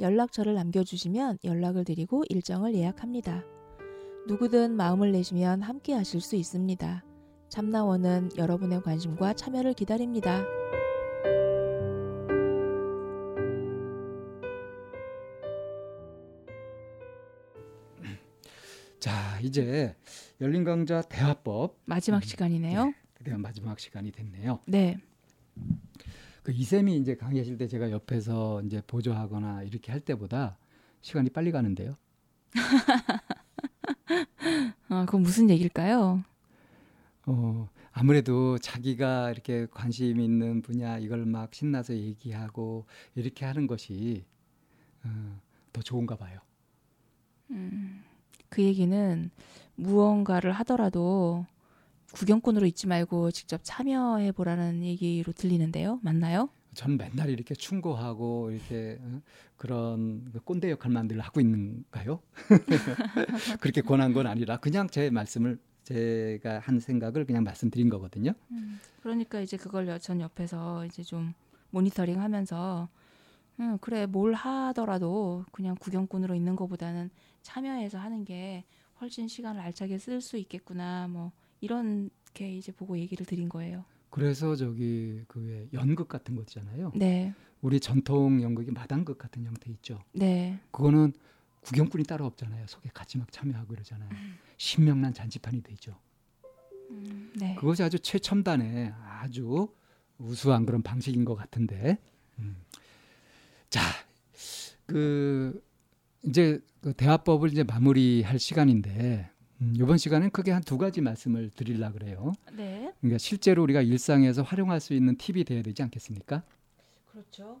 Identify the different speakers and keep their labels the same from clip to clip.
Speaker 1: 연락처를 남겨주시면 연락을 드리고 일정을 예약합니다. 누구든 마음을 내시면 함께 하실 수 있습니다. 참나원은 여러분의 관심과 참여를 기다립니다.
Speaker 2: 자, 이제 열린 강좌 대화법
Speaker 1: 마지막 시간이네요.
Speaker 2: 네, 드디어 마지막 시간이 됐네요.
Speaker 1: 네.
Speaker 2: 그 이쌤이 이제 강의하실 때 제가 옆에서 이제 보조하거나 이렇게 할 때보다 시간이 빨리 가는데요.
Speaker 1: 아, 그건 무슨 얘기일까요?
Speaker 2: 어, 아무래도 자기가 이렇게 관심 있는 분야 이걸 막 신나서 얘기하고 이렇게 하는 것이 어, 더 좋은가 봐요.
Speaker 1: 음, 그 얘기는 무언가를 하더라도 구경꾼으로 있지 말고 직접 참여해 보라는 얘기로 들리는데요. 맞나요?
Speaker 2: 전 맨날 이렇게 충고하고 이렇게 어, 그런 그 꼰대 역할만 늘 하고 있는가요? 그렇게 권한 건 아니라 그냥 제 말씀을 제가 한 생각을 그냥 말씀드린 거거든요.
Speaker 1: 음, 그러니까 이제 그걸 전 옆에서 이제 좀 모니터링 하면서 음, 그래 뭘 하더라도 그냥 구경꾼으로 있는 것보다는 참여해서 하는 게 훨씬 시간을 알차게 쓸 수 있겠구나 뭐 이렇게 이제 보고 얘기를 드린 거예요.
Speaker 2: 그래서 저기 그 연극 같은 거 있잖아요.
Speaker 1: 네.
Speaker 2: 우리 전통 연극이 마당극 같은 형태 있죠.
Speaker 1: 네.
Speaker 2: 그거는 구경꾼이 따로 없잖아요. 속에 같이 막 참여하고 이러잖아요. 신명난 잔치판이 되죠.
Speaker 1: 음, 네.
Speaker 2: 그것이 아주 최첨단의 아주 우수한 그런 방식인 것 같은데. 음. 자, 그 이제 그 대화법을 이제 마무리할 시간인데 음, 이번 시간은 크게 한 두 가지 말씀을 드리려 그래요.
Speaker 1: 네.
Speaker 2: 그러니까 실제로 우리가 일상에서 활용할 수 있는 팁이 돼야 되지 않겠습니까?
Speaker 1: 그렇죠.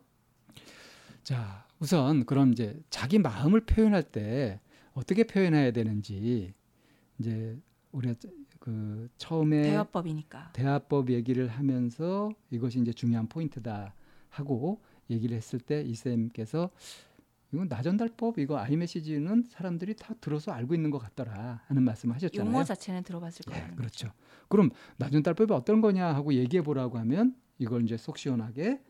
Speaker 2: 자, 우선 그럼 이제 자기 마음을 표현할 때 어떻게 표현해야 되는지 이제 우리가 그 처음에
Speaker 1: 대화법이니까.
Speaker 2: 대화법 얘기를 하면서 이것이 이제 중요한 포인트다 하고 얘기를 했을 때 이쌤께서 이건 나전달법 이거 아이메시지는 사람들이 다 들어서 알고 있는 것 같더라 하는 말씀을 하셨잖아요.
Speaker 1: 용어 자체는 들어봤을
Speaker 2: 예,
Speaker 1: 거예요.
Speaker 2: 그렇죠. 그럼 나전달법이 어떤 거냐 하고 얘기해 보라고 하면 이걸 이제 속 시원하게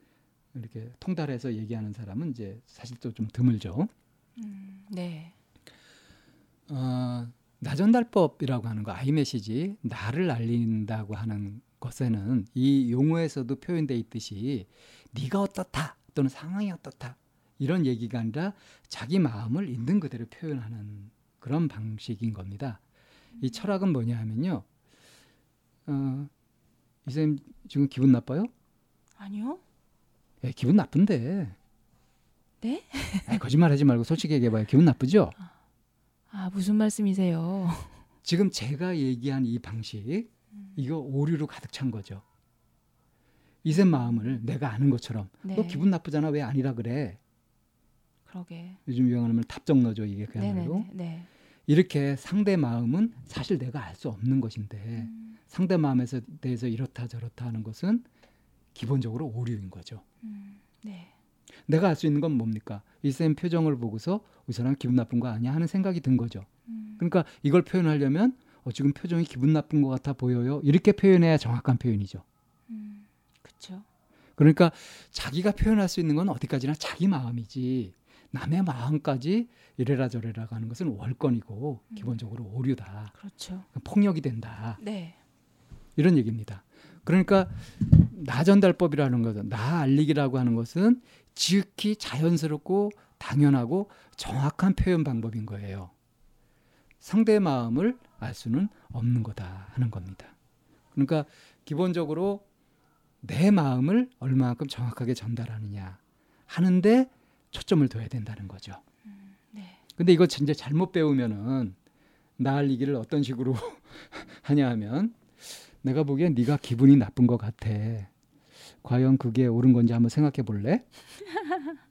Speaker 2: 이렇게 통달해서 얘기하는 사람은 이제 사실 또 좀 드물죠.
Speaker 1: 음, 네.
Speaker 2: 어, 나전달법이라고 하는 거 아이메시지 나를 알린다고 하는 것에는 이 용어에서도 표현돼 있듯이 네가 어떻다 또는 상황이 어떻다 이런 얘기가 아니라 자기 마음을 있는 그대로 표현하는 그런 방식인 겁니다. 이 철학은 뭐냐 하면요. 어, 이쌤 지금 기분 나빠요?
Speaker 1: 아니요.
Speaker 2: 예, 기분 나쁜데.
Speaker 1: 네?
Speaker 2: 아, 거짓말하지 말고 솔직히 얘기해봐요. 기분 나쁘죠?
Speaker 1: 아 무슨 말씀이세요?
Speaker 2: 지금 제가 얘기한 이 방식
Speaker 1: 음.
Speaker 2: 이거 오류로 가득 찬 거죠. 이쌤 마음을 내가 아는 것처럼
Speaker 1: 네.
Speaker 2: 너 기분 나쁘잖아 왜 아니라 그래?
Speaker 1: 그러게.
Speaker 2: 요즘 유행하는 말 탑정 넣어줘 이게 그야말로.
Speaker 1: 네.
Speaker 2: 이렇게 상대 마음은 사실 내가 알 수 없는 것인데
Speaker 1: 음,
Speaker 2: 상대 마음에서 대해서 이렇다 저렇다 하는 것은 기본적으로 오류인 거죠.
Speaker 1: 음, 네.
Speaker 2: 내가 알 수 있는 건 뭡니까? 이 쌤 표정을 보고서 이 사람 기분 나쁜 거 아니야 하는 생각이 든 거죠.
Speaker 1: 음,
Speaker 2: 그러니까 이걸 표현하려면 어, 지금 표정이 기분 나쁜 것 같아 보여요. 이렇게 표현해야 정확한 표현이죠.
Speaker 1: 음, 그렇죠.
Speaker 2: 그러니까 자기가 표현할 수 있는 건 어디까지나 자기 마음이지 남의 마음까지 이래라 저래라 하는 것은 월권이고
Speaker 1: 음.
Speaker 2: 기본적으로 오류다.
Speaker 1: 그렇죠.
Speaker 2: 폭력이 된다.
Speaker 1: 네.
Speaker 2: 이런 얘기입니다. 그러니까 나 전달법이라는 것은 나 알리기라고 하는 것은 지극히 자연스럽고 당연하고 정확한 표현 방법인 거예요. 상대의 마음을 알 수는 없는 거다 하는 겁니다. 그러니까 기본적으로 내 마음을 얼마만큼 정확하게 전달하느냐 하는데 초점을 둬야 된다는 거죠.
Speaker 1: 네.
Speaker 2: 근데 이거 진짜 잘못 배우면은 나 알리기를 어떤 식으로 하냐 하면 내가 보기엔 네가 기분이 나쁜 것 같아. 과연 그게 옳은 건지 한번 생각해 볼래?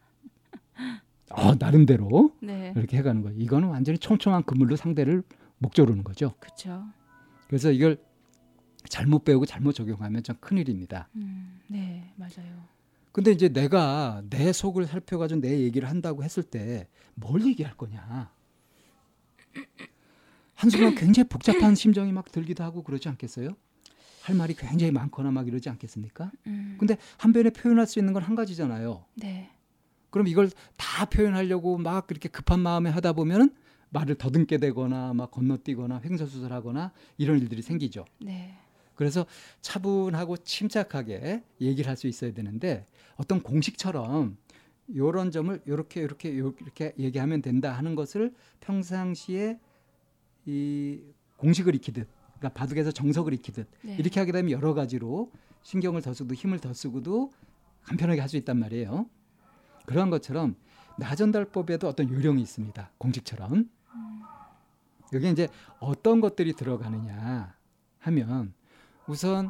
Speaker 2: 어, 나름대로
Speaker 1: 네.
Speaker 2: 이렇게 해가는 거예요. 이거는 완전히 촘촘한 그물로 상대를 목조르는 거죠.
Speaker 1: 그렇죠.
Speaker 2: 그래서 이걸 잘못 배우고 잘못 적용하면 좀 큰일입니다.
Speaker 1: 음, 네, 맞아요.
Speaker 2: 근데 이제 내가 내 속을 살펴가지고 내 얘기를 한다고 했을 때 뭘 얘기할 거냐. 한순간 굉장히 복잡한 심정이 막 들기도 하고 그러지 않겠어요? 할 말이 굉장히 많거나 막 이러지 않겠습니까?
Speaker 1: 음,
Speaker 2: 근데 한 변에 표현할 수 있는 건 한 가지잖아요.
Speaker 1: 네,
Speaker 2: 그럼 이걸 다 표현하려고 막 그렇게 급한 마음에 하다 보면은 말을 더듬게 되거나 막 건너뛰거나 횡설수설하거나 이런 일들이 생기죠.
Speaker 1: 네,
Speaker 2: 그래서 차분하고 침착하게 얘기를 할 수 있어야 되는데 어떤 공식처럼 요런 점을 요렇게 요렇게 이렇게 얘기하면 된다 하는 것을 평상시에 이 공식을 익히듯 그러니까 바둑에서 정석을 익히듯
Speaker 1: 네.
Speaker 2: 이렇게 하게 되면 여러 가지로 신경을 더 쓰고 힘을 더 쓰고도 간편하게 할 수 있단 말이에요. 그러한 것처럼 나전달법에도 어떤 요령이 있습니다. 공식처럼. 여기 이제 어떤 것들이 들어가느냐 하면 우선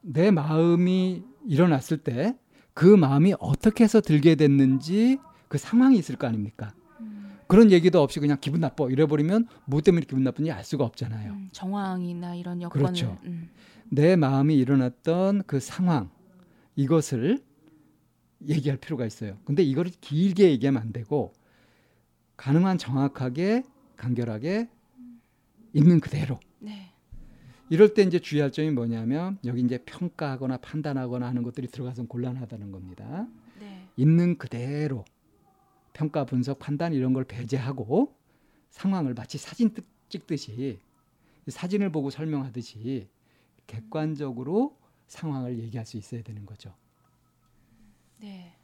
Speaker 2: 내 마음이 일어났을 때 그 마음이 어떻게 해서 들게 됐는지 그 상황이 있을 거 아닙니까?
Speaker 1: 음,
Speaker 2: 그런 얘기도 없이 그냥 기분 나빠 이래버리면 뭐 때문에 기분 나쁜지 알 수가 없잖아요.
Speaker 1: 음, 정황이나 이런 여건을
Speaker 2: 그렇죠.
Speaker 1: 음,
Speaker 2: 내 마음이 일어났던 그 상황 이것을 얘기할 필요가 있어요. 근데 이거를 길게 얘기하면 안 되고 가능한 정확하게 간결하게 있는 그대로
Speaker 1: 네,
Speaker 2: 이럴 때 이제 주의할 점이 뭐냐면 여기 이제 평가하거나 판단하거나 하는 것들이 들어가서 곤란하다는 겁니다.
Speaker 1: 네,
Speaker 2: 있는 그대로 평가, 분석, 판단 이런 걸 배제하고 상황을 마치 사진 뜨- 찍듯이 사진을 보고 설명하듯이 객관적으로 상황을 얘기할 수 있어야 되는 거죠.
Speaker 1: 네,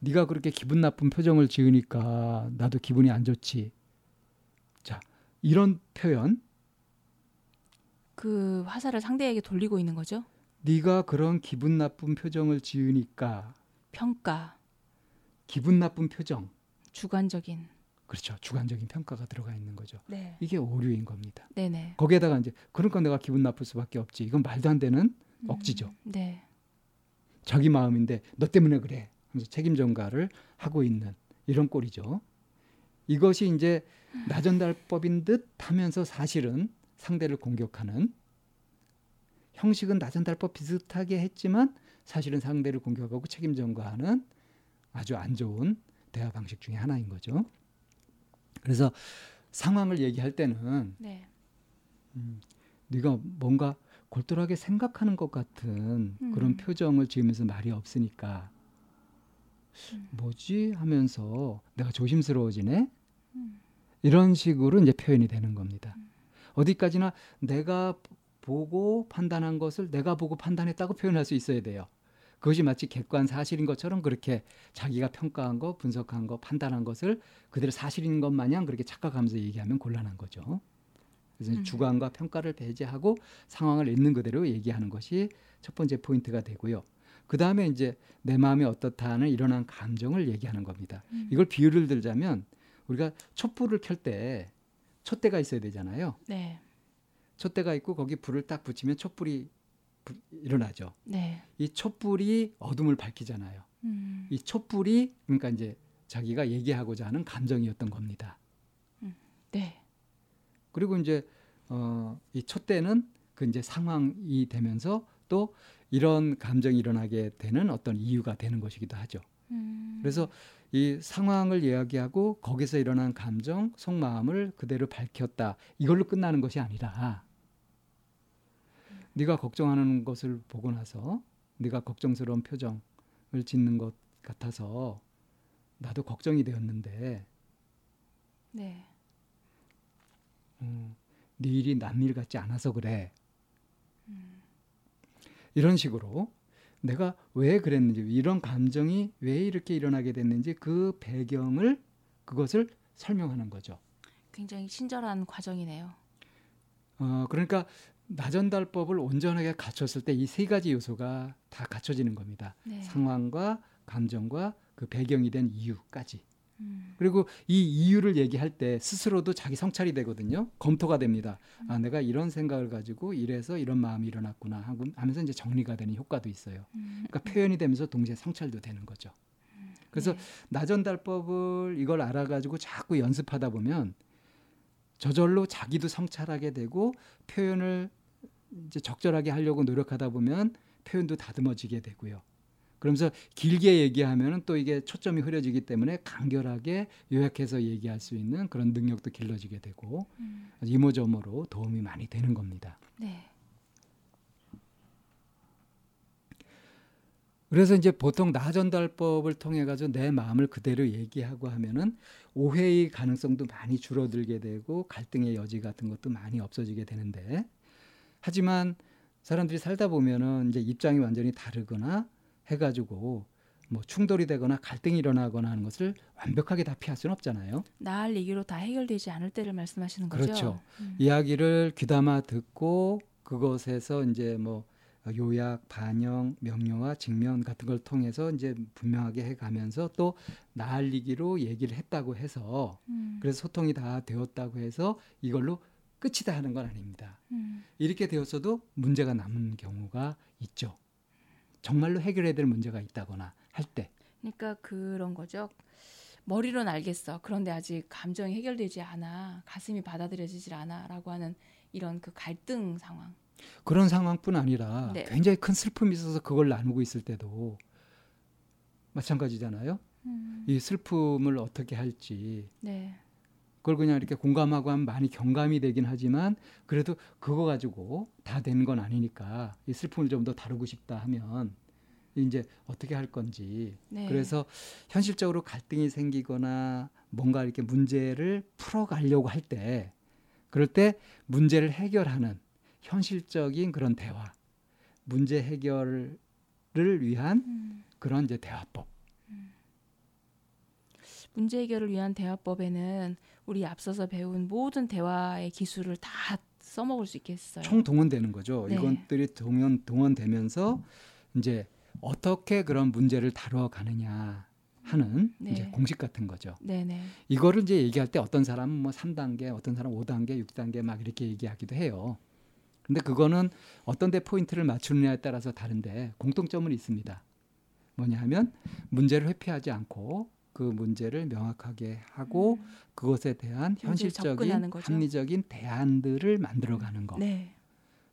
Speaker 2: 네가 그렇게 기분 나쁜 표정을 지으니까 나도 기분이 안 좋지. 자, 이런 표현
Speaker 1: 그 화살을 상대에게 돌리고 있는 거죠.
Speaker 2: 네가 그런 기분 나쁜 표정을 지으니까
Speaker 1: 평가,
Speaker 2: 기분 나쁜 표정
Speaker 1: 주관적인.
Speaker 2: 그렇죠. 주관적인 평가가 들어가 있는 거죠.
Speaker 1: 네,
Speaker 2: 이게 오류인 겁니다.
Speaker 1: 네, 네.
Speaker 2: 거기에다가 이제 그러니까 내가 기분 나쁠 수밖에 없지. 이건 말도 안 되는 억지죠.
Speaker 1: 음, 네,
Speaker 2: 자기 마음인데 너 때문에 그래. 하면서 책임 전가를 하고 있는 이런 꼴이죠. 이것이 이제 나전달법인 듯 하면서 사실은 상대를 공격하는 형식은 나전달법 비슷하게 했지만 사실은 상대를 공격하고 책임 전가하는 아주 안 좋은 대화 방식 중에 하나인 거죠. 그래서 상황을 얘기할 때는
Speaker 1: 네,
Speaker 2: 네가 뭔가 골똘하게 생각하는 것 같은
Speaker 1: 음.
Speaker 2: 그런 표정을 지으면서 말이 없으니까
Speaker 1: 음.
Speaker 2: 뭐지 하면서 내가 조심스러워지네
Speaker 1: 음.
Speaker 2: 이런 식으로 이제 표현이 되는 겁니다. 어디까지나 내가 보고 판단한 것을 내가 보고 판단했다고 표현할 수 있어야 돼요. 그것이 마치 객관 사실인 것처럼 그렇게 자기가 평가한 거, 분석한 거, 판단한 것을 그대로 사실인 것 마냥 그렇게 착각하면서 얘기하면 곤란한 거죠. 그래서
Speaker 1: 음.
Speaker 2: 주관과 평가를 배제하고 상황을 있는 그대로 얘기하는 것이 첫 번째 포인트가 되고요. 그 다음에 이제 내 마음이 어떻다 하는 일어난 감정을 얘기하는 겁니다.
Speaker 1: 음.
Speaker 2: 이걸 비유를 들자면 우리가 촛불을 켤 때 촛대가 있어야 되잖아요.
Speaker 1: 네,
Speaker 2: 촛대가 있고 거기 불을 딱 붙이면 촛불이 부- 일어나죠.
Speaker 1: 네.
Speaker 2: 이 촛불이 어둠을 밝히잖아요.
Speaker 1: 음,
Speaker 2: 이 촛불이 그러니까 이제 자기가 얘기하고자 하는 감정이었던 겁니다.
Speaker 1: 네,
Speaker 2: 그리고 이제 어, 이 촛대는 그 이제 상황이 되면서 또 이런 감정이 일어나게 되는 어떤 이유가 되는 것이기도 하죠.
Speaker 1: 음,
Speaker 2: 그래서 이 상황을 이야기하고 거기서 일어난 감정, 속마음을 그대로 밝혔다. 이걸로 끝나는 것이 아니라 네가 걱정하는 것을 보고 나서 네가 걱정스러운 표정을 짓는 것 같아서 나도 걱정이 되었는데
Speaker 1: 네,
Speaker 2: 음, 네 일이 남일 같지 않아서 그래. 이런 식으로 내가 왜 그랬는지 이런 감정이 왜 이렇게 일어나게 됐는지 그 배경을 그것을 설명하는 거죠.
Speaker 1: 굉장히 친절한 과정이네요.
Speaker 2: 어, 그러니까 나전달법을 온전하게 갖췄을 때 이 세 가지 요소가 다 갖춰지는 겁니다.
Speaker 1: 네,
Speaker 2: 상황과 감정과 그 배경이 된 이유까지.
Speaker 1: 음,
Speaker 2: 그리고 이 이유를 얘기할 때 스스로도 자기 성찰이 되거든요. 검토가 됩니다. 아, 내가 이런 생각을 가지고 이래서 이런 마음이 일어났구나 하고 하면서 이제 정리가 되는 효과도 있어요.
Speaker 1: 음,
Speaker 2: 그러니까 표현이 되면서 동시에 성찰도 되는 거죠. 그래서
Speaker 1: 네.
Speaker 2: 나전달법을 이걸 알아가지고 자꾸 연습하다 보면 저절로 자기도 성찰하게 되고 표현을 이제 적절하게 하려고 노력하다 보면 표현도 다듬어지게 되고요. 그러면서 길게 얘기하면은 또 이게 초점이 흐려지기 때문에 간결하게 요약해서 얘기할 수 있는 그런 능력도 길러지게 되고
Speaker 1: 음.
Speaker 2: 이모저모로 도움이 많이 되는 겁니다.
Speaker 1: 네.
Speaker 2: 그래서 이제 보통 나 전달법을 통해 가지고 내 마음을 그대로 얘기하고 하면은 오해의 가능성도 많이 줄어들게 되고 갈등의 여지 같은 것도 많이 없어지게 되는데 하지만 사람들이 살다 보면은 이제 입장이 완전히 다르거나 해가지고 뭐 충돌이 되거나 갈등이 일어나거나 하는 것을 완벽하게 다 피할 수는 없잖아요.
Speaker 1: 나할 얘기로 다 해결되지 않을 때를 말씀하시는 거죠.
Speaker 2: 그렇죠.
Speaker 1: 음.
Speaker 2: 이야기를 귀담아 듣고 그것에서 이제 뭐 요약, 반영, 명료와 직면 같은 걸 통해서 이제 분명하게 해가면서 또 나알리기로 얘기를 했다고 해서
Speaker 1: 음.
Speaker 2: 그래서 소통이 다 되었다고 해서 이걸로 끝이다 하는 건 아닙니다.
Speaker 1: 음.
Speaker 2: 이렇게 되었어도 문제가 남은 경우가 있죠. 정말로 해결해야 될 문제가 있다거나 할 때.
Speaker 1: 그러니까 그런 거죠. 머리로는 알겠어. 그런데 아직 감정이 해결되지 않아. 가슴이 받아들여지질 않아 라고 하는 이런 그 갈등 상황.
Speaker 2: 그런 상황뿐 아니라
Speaker 1: 네.
Speaker 2: 굉장히 큰 슬픔이 있어서 그걸 나누고 있을 때도 마찬가지잖아요.
Speaker 1: 음.
Speaker 2: 이 슬픔을 어떻게 할지
Speaker 1: 네.
Speaker 2: 그걸 그냥 이렇게 공감하고 하면 많이 경감이 되긴 하지만 그래도 그거 가지고 다된건 아니니까 이 슬픔을 좀 더 다루고 싶다 하면 이제 어떻게 할 건지
Speaker 1: 네.
Speaker 2: 그래서 현실적으로 갈등이 생기거나 뭔가 이렇게 문제를 풀어가려고 할 때 그럴 때 문제를 해결하는 현실적인 그런 대화 문제 해결을 위한
Speaker 1: 음.
Speaker 2: 그런 이제 대화법
Speaker 1: 문제 해결을 위한 대화법에는 우리 앞서서 배운 모든 대화의 기술을 다 써먹을 수 있겠어요.
Speaker 2: 총 동원되는 거죠.
Speaker 1: 네.
Speaker 2: 이것들이 동원 동원되면서 이제 어떻게 그런 문제를 다뤄 가느냐 하는
Speaker 1: 네.
Speaker 2: 이제 공식 같은 거죠.
Speaker 1: 네네.
Speaker 2: 이거를 이제 얘기할 때 어떤 사람은 뭐 3단계, 어떤 사람은 5단계, 6단계 막 이렇게 얘기하기도 해요. 근데 그거는 어떤 데 포인트를 맞추느냐에 따라서 다른데 공통점은 있습니다. 뭐냐 하면 문제를 회피하지 않고 그 문제를 명확하게 하고 그것에 대한 현실적인. 합리적인 대안들을 만들어 가는 거.
Speaker 1: 네.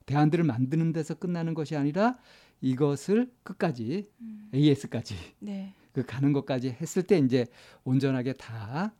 Speaker 2: 대안들을 만드는 데서 끝나는 것이 아니라 이것을 끝까지
Speaker 1: 음.
Speaker 2: AS까지
Speaker 1: 네.
Speaker 2: 그 가는 것까지 했을 때 이제 온전하게 다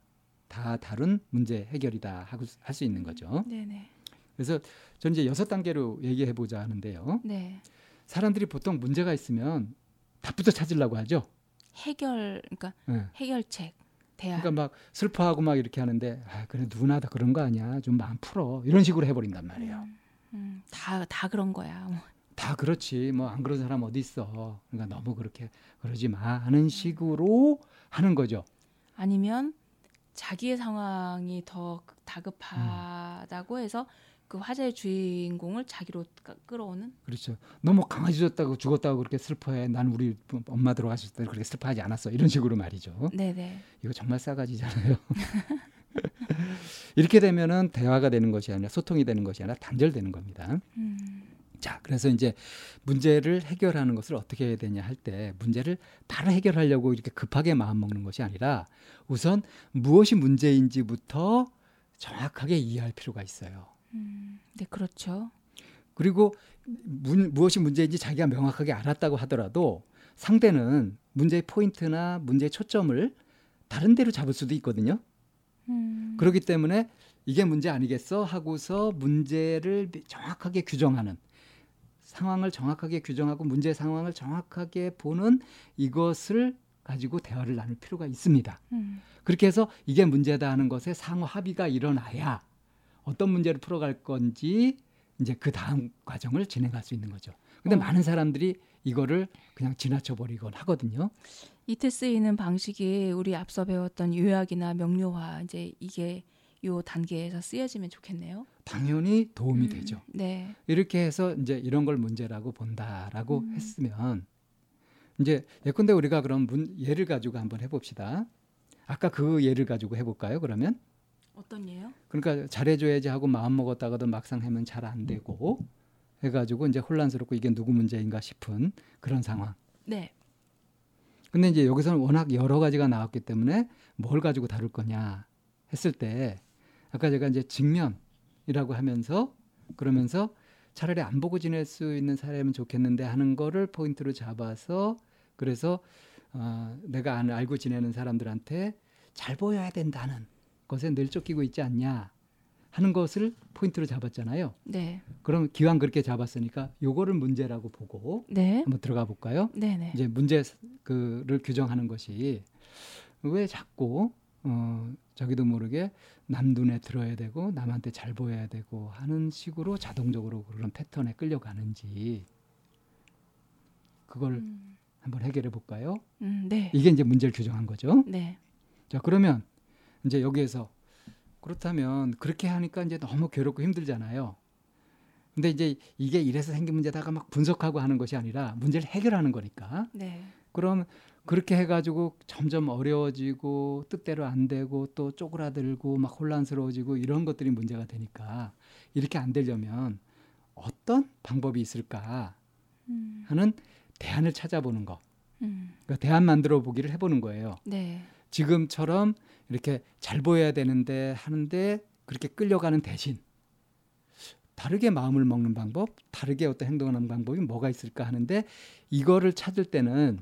Speaker 2: 다 다룬 문제 해결이다 하고 할 수 있는 거죠.
Speaker 1: 네네.
Speaker 2: 그래서 전 이제 여섯 단계로 얘기해 보자 하는데요.
Speaker 1: 네.
Speaker 2: 사람들이 보통 문제가 있으면 답부터 찾으려고 하죠.
Speaker 1: 해결 그러니까
Speaker 2: 예.
Speaker 1: 해결책 대안.
Speaker 2: 그러니까 막 슬퍼하고 막 이렇게 하는데 아, 그래 누구나 다 그런 거 아니야. 좀 마음 풀어. 이런 식으로 해버린단 말이에요.
Speaker 1: 음, 다, 다 그런 거야. 뭐.
Speaker 2: 다 그렇지. 뭐 안 그런 사람 어디 있어. 그러니까 너무 그렇게 그러지 마 하는 식으로 하는 거죠.
Speaker 1: 아니면 자기의 상황이 더 다급하다고 해서 그 화제의 주인공을 자기로 끄- 끌어오는
Speaker 2: 그렇죠. 너무 강아지졌다고 죽었다고 그렇게 슬퍼해. 난 우리 엄마 들어가셨을 때 그렇게 슬퍼하지 않았어. 이런 식으로 말이죠.
Speaker 1: 네네
Speaker 2: 이거 정말 싸가지잖아요. 이렇게 되면은 대화가 되는 것이 아니라 소통이 되는 것이 아니라 단절되는 겁니다.
Speaker 1: 음,
Speaker 2: 자, 그래서 이제 문제를 해결하는 것을 어떻게 해야 되냐 할 때 문제를 바로 해결하려고 이렇게 급하게 마음 먹는 것이 아니라 우선 무엇이 문제인지부터 정확하게 이해할 필요가 있어요.
Speaker 1: 음, 네 그렇죠
Speaker 2: 그리고 문- 무엇이 문제인지 자기가 명확하게 알았다고 하더라도 상대는 문제의 포인트나 문제의 초점을 다른 데로 잡을 수도 있거든요.
Speaker 1: 음,
Speaker 2: 그렇기 때문에 이게 문제 아니겠어 하고서 문제를 정확하게 규정하는 상황을 정확하게 규정하고 문제 상황을 정확하게 보는 이것을 가지고 대화를 나눌 필요가 있습니다.
Speaker 1: 음,
Speaker 2: 그렇게 해서 이게 문제다 하는 것에 상호 합의가 일어나야 어떤 문제를 풀어갈 건지 이제 그 다음 과정을 진행할 수 있는 거죠. 근데
Speaker 1: 어.
Speaker 2: 많은 사람들이 이거를 그냥 지나쳐 버리곤 하거든요.
Speaker 1: 이때 쓰이는 방식이 우리 앞서 배웠던 요약이나 명료화 이제 이게 요 단계에서 쓰여지면 좋겠네요.
Speaker 2: 당연히 도움이
Speaker 1: 음,
Speaker 2: 되죠.
Speaker 1: 네.
Speaker 2: 이렇게 해서 이제 이런 걸 문제라고 본다라고
Speaker 1: 음.
Speaker 2: 했으면 이제 예컨대 우리가 그럼 문, 예를 가지고 한번 해봅시다. 아까 그 예를 가지고 해볼까요? 그러면
Speaker 1: 어떤 예요?
Speaker 2: 그러니까 잘해줘야지 하고 마음 먹었다가도 막상 하면 잘 안 되고 해가지고 이제 혼란스럽고 이게 누구 문제인가 싶은 그런 상황.
Speaker 1: 네.
Speaker 2: 근데 이제 여기서는 워낙 여러 가지가 나왔기 때문에 뭘 가지고 다룰 거냐 했을 때 아까 제가 이제 직면이라고 하면서 그러면서 차라리 안 보고 지낼 수 있는 사람은 좋겠는데 하는 거를 포인트로 잡아서 그래서 어, 내가 안 알고 지내는 사람들한테 잘 보여야 된다는 것에 늘 쫓기고 있지 않냐 하는 것을 포인트로 잡았잖아요.
Speaker 1: 네.
Speaker 2: 그럼 기왕 그렇게 잡았으니까 요거를 문제라고 보고
Speaker 1: 네.
Speaker 2: 한번 들어가 볼까요?
Speaker 1: 네네.
Speaker 2: 이제 문제 그를 규정하는 것이 왜 자꾸 어 자기도 모르게 남 눈에 들어야 되고 남한테 잘 보여야 되고 하는 식으로 자동적으로 그런 패턴에 끌려가는지 그걸
Speaker 1: 음,
Speaker 2: 한번 해결해 볼까요?
Speaker 1: 음, 네.
Speaker 2: 이게 이제 문제를 규정한 거죠.
Speaker 1: 네.
Speaker 2: 자 그러면 이제 여기에서 그렇다면 그렇게 하니까 이제 너무 괴롭고 힘들잖아요. 근데 이제 이게 이래서 생긴 문제다가 막 분석하고 하는 것이 아니라 문제를 해결하는 거니까
Speaker 1: 네.
Speaker 2: 그럼 그렇게 해가지고 점점 어려워지고 뜻대로 안 되고 또 쪼그라들고 막 혼란스러워지고 이런 것들이 문제가 되니까 이렇게 안 되려면 어떤 방법이 있을까
Speaker 1: 음,
Speaker 2: 하는 대안을 찾아보는 거.
Speaker 1: 음,
Speaker 2: 그러니까 대안 만들어 보기를 해보는 거예요.
Speaker 1: 네.
Speaker 2: 지금처럼 이렇게 잘 보여야 되는데 하는데 그렇게 끌려가는 대신 다르게 마음을 먹는 방법, 다르게 어떤 행동하는 방법이 뭐가 있을까 하는데 이거를 찾을 때는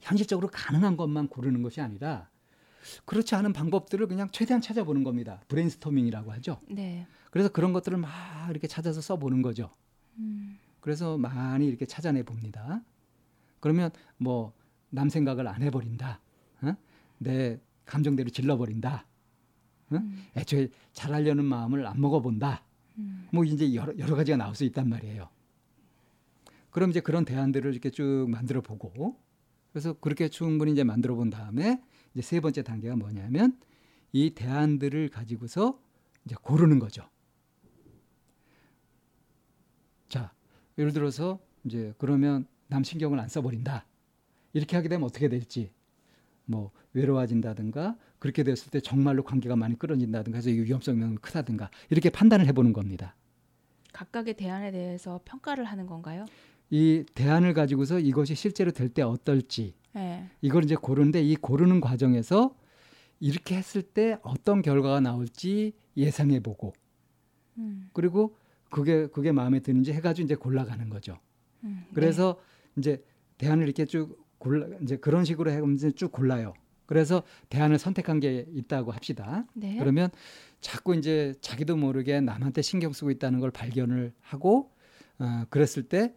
Speaker 2: 현실적으로 가능한 것만 고르는 것이 아니라 그렇지 않은 방법들을 그냥 최대한 찾아보는 겁니다. 브레인스토밍이라고 하죠.
Speaker 1: 네.
Speaker 2: 그래서 그런 것들을 막 이렇게 찾아서 써보는 거죠.
Speaker 1: 음,
Speaker 2: 그래서 많이 이렇게 찾아내 봅니다. 그러면 뭐 남 생각을 안 해버린다. 어? 내 감정대로 질러버린다.
Speaker 1: 음,
Speaker 2: 애초에 잘하려는 마음을 안 먹어본다.
Speaker 1: 음,
Speaker 2: 뭐 이제 여러, 여러 가지가 나올 수 있단 말이에요. 그럼 이제 그런 대안들을 이렇게 쭉 만들어 보고 그래서 그렇게 충분히 이제 만들어 본 다음에 이제 세 번째 단계가 뭐냐면 이 대안들을 가지고서 이제 고르는 거죠. 자, 예를 들어서 이제 그러면 남 신경을 안 써버린다. 이렇게 하게 되면 어떻게 될지 뭐 외로워진다든가 그렇게 됐을 때 정말로 관계가 많이 끊어진다든가 해서 위험성이 너무 크다든가 이렇게 판단을 해보는 겁니다.
Speaker 1: 각각의 대안에 대해서 평가를 하는 건가요?
Speaker 2: 이 대안을 가지고서 이것이 실제로 될 때 어떨지
Speaker 1: 네.
Speaker 2: 이걸 이제 고르는데 이 고르는 과정에서 이렇게 했을 때 어떤 결과가 나올지 예상해 보고
Speaker 1: 음,
Speaker 2: 그리고 그게 그게 마음에 드는지 해가지고 이제 골라가는 거죠.
Speaker 1: 음,
Speaker 2: 그래서 이제 대안을 이렇게 쭉 골라 이제 그런 식으로 해가면서 쭉 골라요. 그래서 대안을 선택한 게 있다고 합시다.
Speaker 1: 네. 네.
Speaker 2: 그러면 자꾸 이제 자기도 모르게 남한테 신경 쓰고 있다는 걸 발견을 하고 어, 그랬을 때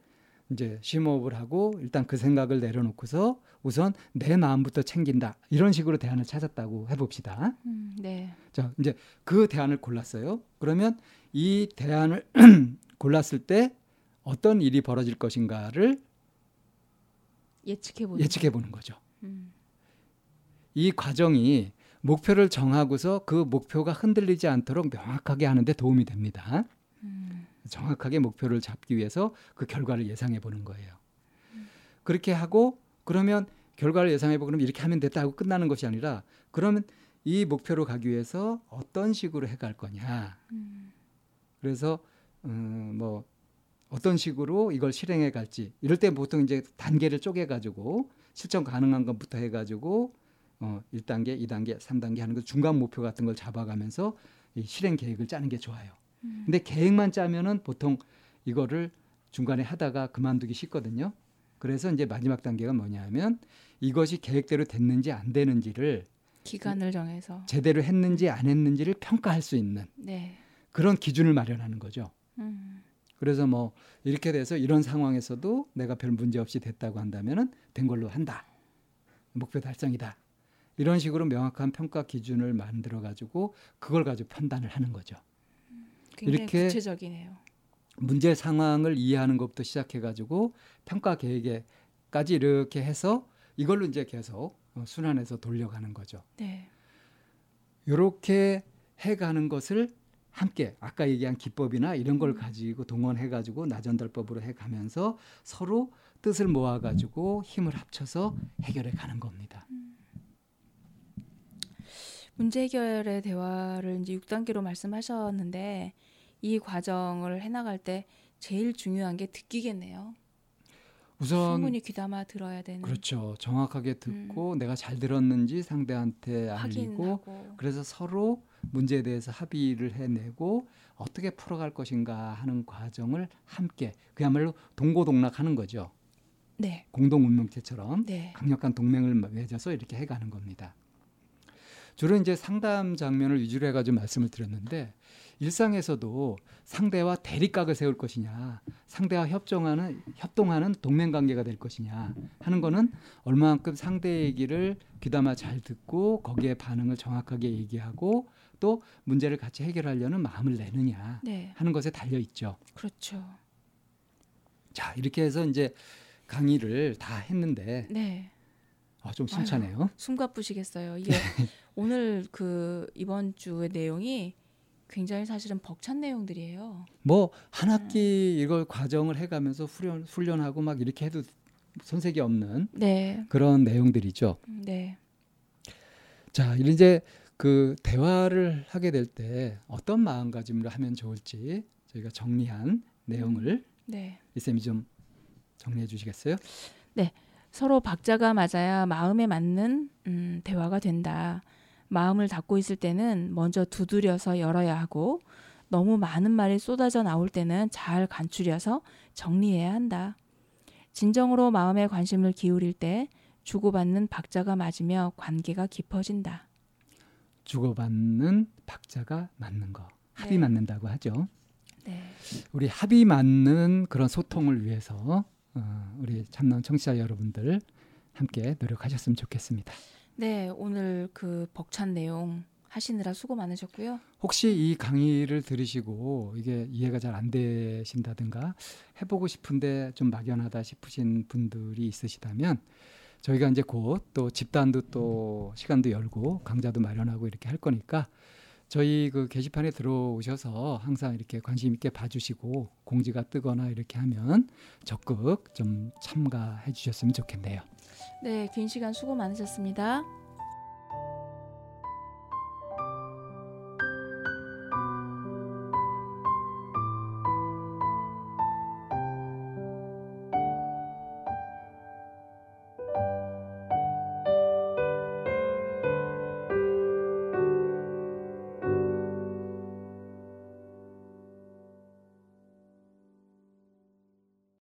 Speaker 2: 이제 심호흡을 하고 일단 그 생각을 내려놓고서 우선 내 마음부터 챙긴다 이런 식으로 대안을 찾았다고 해봅시다.
Speaker 1: 음, 네.
Speaker 2: 자 이제 그 대안을 골랐어요. 그러면 이 대안을 골랐을 때 어떤 일이 벌어질 것인가를
Speaker 1: 예측해 보는.
Speaker 2: 예측해 보는 거죠.
Speaker 1: 음,
Speaker 2: 이 과정이 목표를 정하고서 그 목표가 흔들리지 않도록 명확하게 하는데 도움이 됩니다.
Speaker 1: 음,
Speaker 2: 정확하게 목표를 잡기 위해서 그 결과를 예상해 보는 거예요. 그렇게 하고 그러면 결과를 예상해 보고 그럼 이렇게 하면 됐다 하고 끝나는 것이 아니라 그러면 이 목표로 가기 위해서 어떤 식으로 해갈 거냐.
Speaker 1: 음,
Speaker 2: 그래서 음, 뭐 어떤 식으로 이걸 실행해 갈지 이럴 때 보통 이제 단계를 쪼개 가지고 실천 가능한 것부터 해 가지고 어 1단계, 2단계, 3단계 하는 거 중간 목표 같은 걸 잡아 가면서 이 실행 계획을 짜는 게 좋아요.
Speaker 1: 음.
Speaker 2: 근데 계획만 짜면은 보통 이거를 중간에 하다가 그만두기 쉽거든요. 그래서 이제 마지막 단계가 뭐냐면 이것이 계획대로 됐는지 안 되는지를
Speaker 1: 기간을 정해서.
Speaker 2: 제대로 했는지 안 했는지를 평가할 수 있는
Speaker 1: 네.
Speaker 2: 그런 기준을 마련하는 거죠.
Speaker 1: 음,
Speaker 2: 그래서 뭐 이렇게 돼서 이런 상황에서도 내가 별 문제 없이 됐다고 한다면은 된 걸로 한다. 목표 달성이다. 이런 식으로 명확한 평가 기준을 만들어 가지고 그걸 가지고 판단을 하는 거죠.
Speaker 1: 굉장히
Speaker 2: 이렇게
Speaker 1: 구체적이네요.
Speaker 2: 문제 상황을 이해하는 것부터 시작해 가지고 평가 계획에까지 이렇게 해서 이걸로 이제 계속 어, 순환해서 돌려가는 거죠.
Speaker 1: 네.
Speaker 2: 이렇게 해가는 것을 함께 아까 얘기한 기법이나 이런
Speaker 1: 음.
Speaker 2: 걸 가지고 동원해 가지고 나전달법으로 해 가면서 서로 뜻을 모아 가지고 힘을 합쳐서 해결해 가는 겁니다.
Speaker 1: 문제 해결의 대화를 이제 6단계로 말씀하셨는데 이 과정을 해 나갈 때 제일 중요한 게 듣기겠네요.
Speaker 2: 우선
Speaker 1: 충분히 귀담아 들어야 되는
Speaker 2: 그렇죠. 정확하게 듣고 내가 잘 들었는지 상대한테 알리고
Speaker 1: 확인하고
Speaker 2: 그래서 서로 문제에 대해서 합의를 해내고 어떻게 풀어갈 것인가 하는 과정을 함께 그야말로 동고동락하는 거죠.
Speaker 1: 네.
Speaker 2: 공동 운명체처럼
Speaker 1: 네.
Speaker 2: 강력한 동맹을 맺어서 이렇게 해가는 겁니다. 주로 이제 상담 장면을 위주로 해가지고 말씀을 드렸는데 일상에서도 상대와 대립각을 세울 것이냐, 상대와 협정하는 협동하는 동맹 관계가 될 것이냐 하는 거는 얼마만큼 상대 얘기를 귀담아 잘 듣고 거기에 반응을 정확하게 얘기하고 또 문제를 같이 해결하려는 마음을 내느냐
Speaker 1: 네.
Speaker 2: 하는 것에 달려 있죠.
Speaker 1: 그렇죠.
Speaker 2: 자 이렇게 해서 이제 강의를 다 했는데
Speaker 1: 네.
Speaker 2: 아, 좀 숨차네요.
Speaker 1: 숨가쁘시겠어요. 이게 오늘 그 이번 주의 내용이 굉장히 사실은 벅찬 내용들이에요.
Speaker 2: 뭐 한 학기 이걸 과정을 해가면서 훈련 훈련하고 막 이렇게 해도 손색이 없는
Speaker 1: 네.
Speaker 2: 그런 내용들이죠.
Speaker 1: 네.
Speaker 2: 자 이제 그 대화를 하게 될 때 어떤 마음가짐으로 하면 좋을지 저희가 정리한 내용을
Speaker 1: 네.
Speaker 2: 이쌤이 좀 정리해 주시겠어요?
Speaker 1: 서로 박자가 맞아야 마음에 맞는 음, 대화가 된다. 마음을 닫고 있을 때는 먼저 두드려서 열어야 하고 너무 많은 말이 쏟아져 나올 때는 잘 간추려서 정리해야 한다. 진정으로 마음에 관심을 기울일 때 주고받는 박자가 맞으며 관계가 깊어진다.
Speaker 2: 주고받는 박자가 맞는 거 합이
Speaker 1: 네.
Speaker 2: 맞는다고 하죠.
Speaker 1: 네.
Speaker 2: 우리 합이 맞는 그런 소통을 위해서 어, 우리 참나온 청취자 여러분들 함께 노력하셨으면 좋겠습니다.
Speaker 1: 네, 오늘 그 벅찬 내용 하시느라 수고 많으셨고요.
Speaker 2: 혹시 이 강의를 들으시고 이게 이해가 잘 안 되신다든가 해보고 싶은데 좀 막연하다 싶으신 분들이 있으시다면 저희가 이제 곧 또 집단도 또 시간도 열고 강좌도 마련하고 이렇게 할 거니까 저희 그 게시판에 들어오셔서 항상 이렇게 관심 있게 봐주시고 공지가 뜨거나 이렇게 하면 적극 좀 참가해 주셨으면 좋겠네요.
Speaker 1: 네, 긴 시간 수고 많으셨습니다.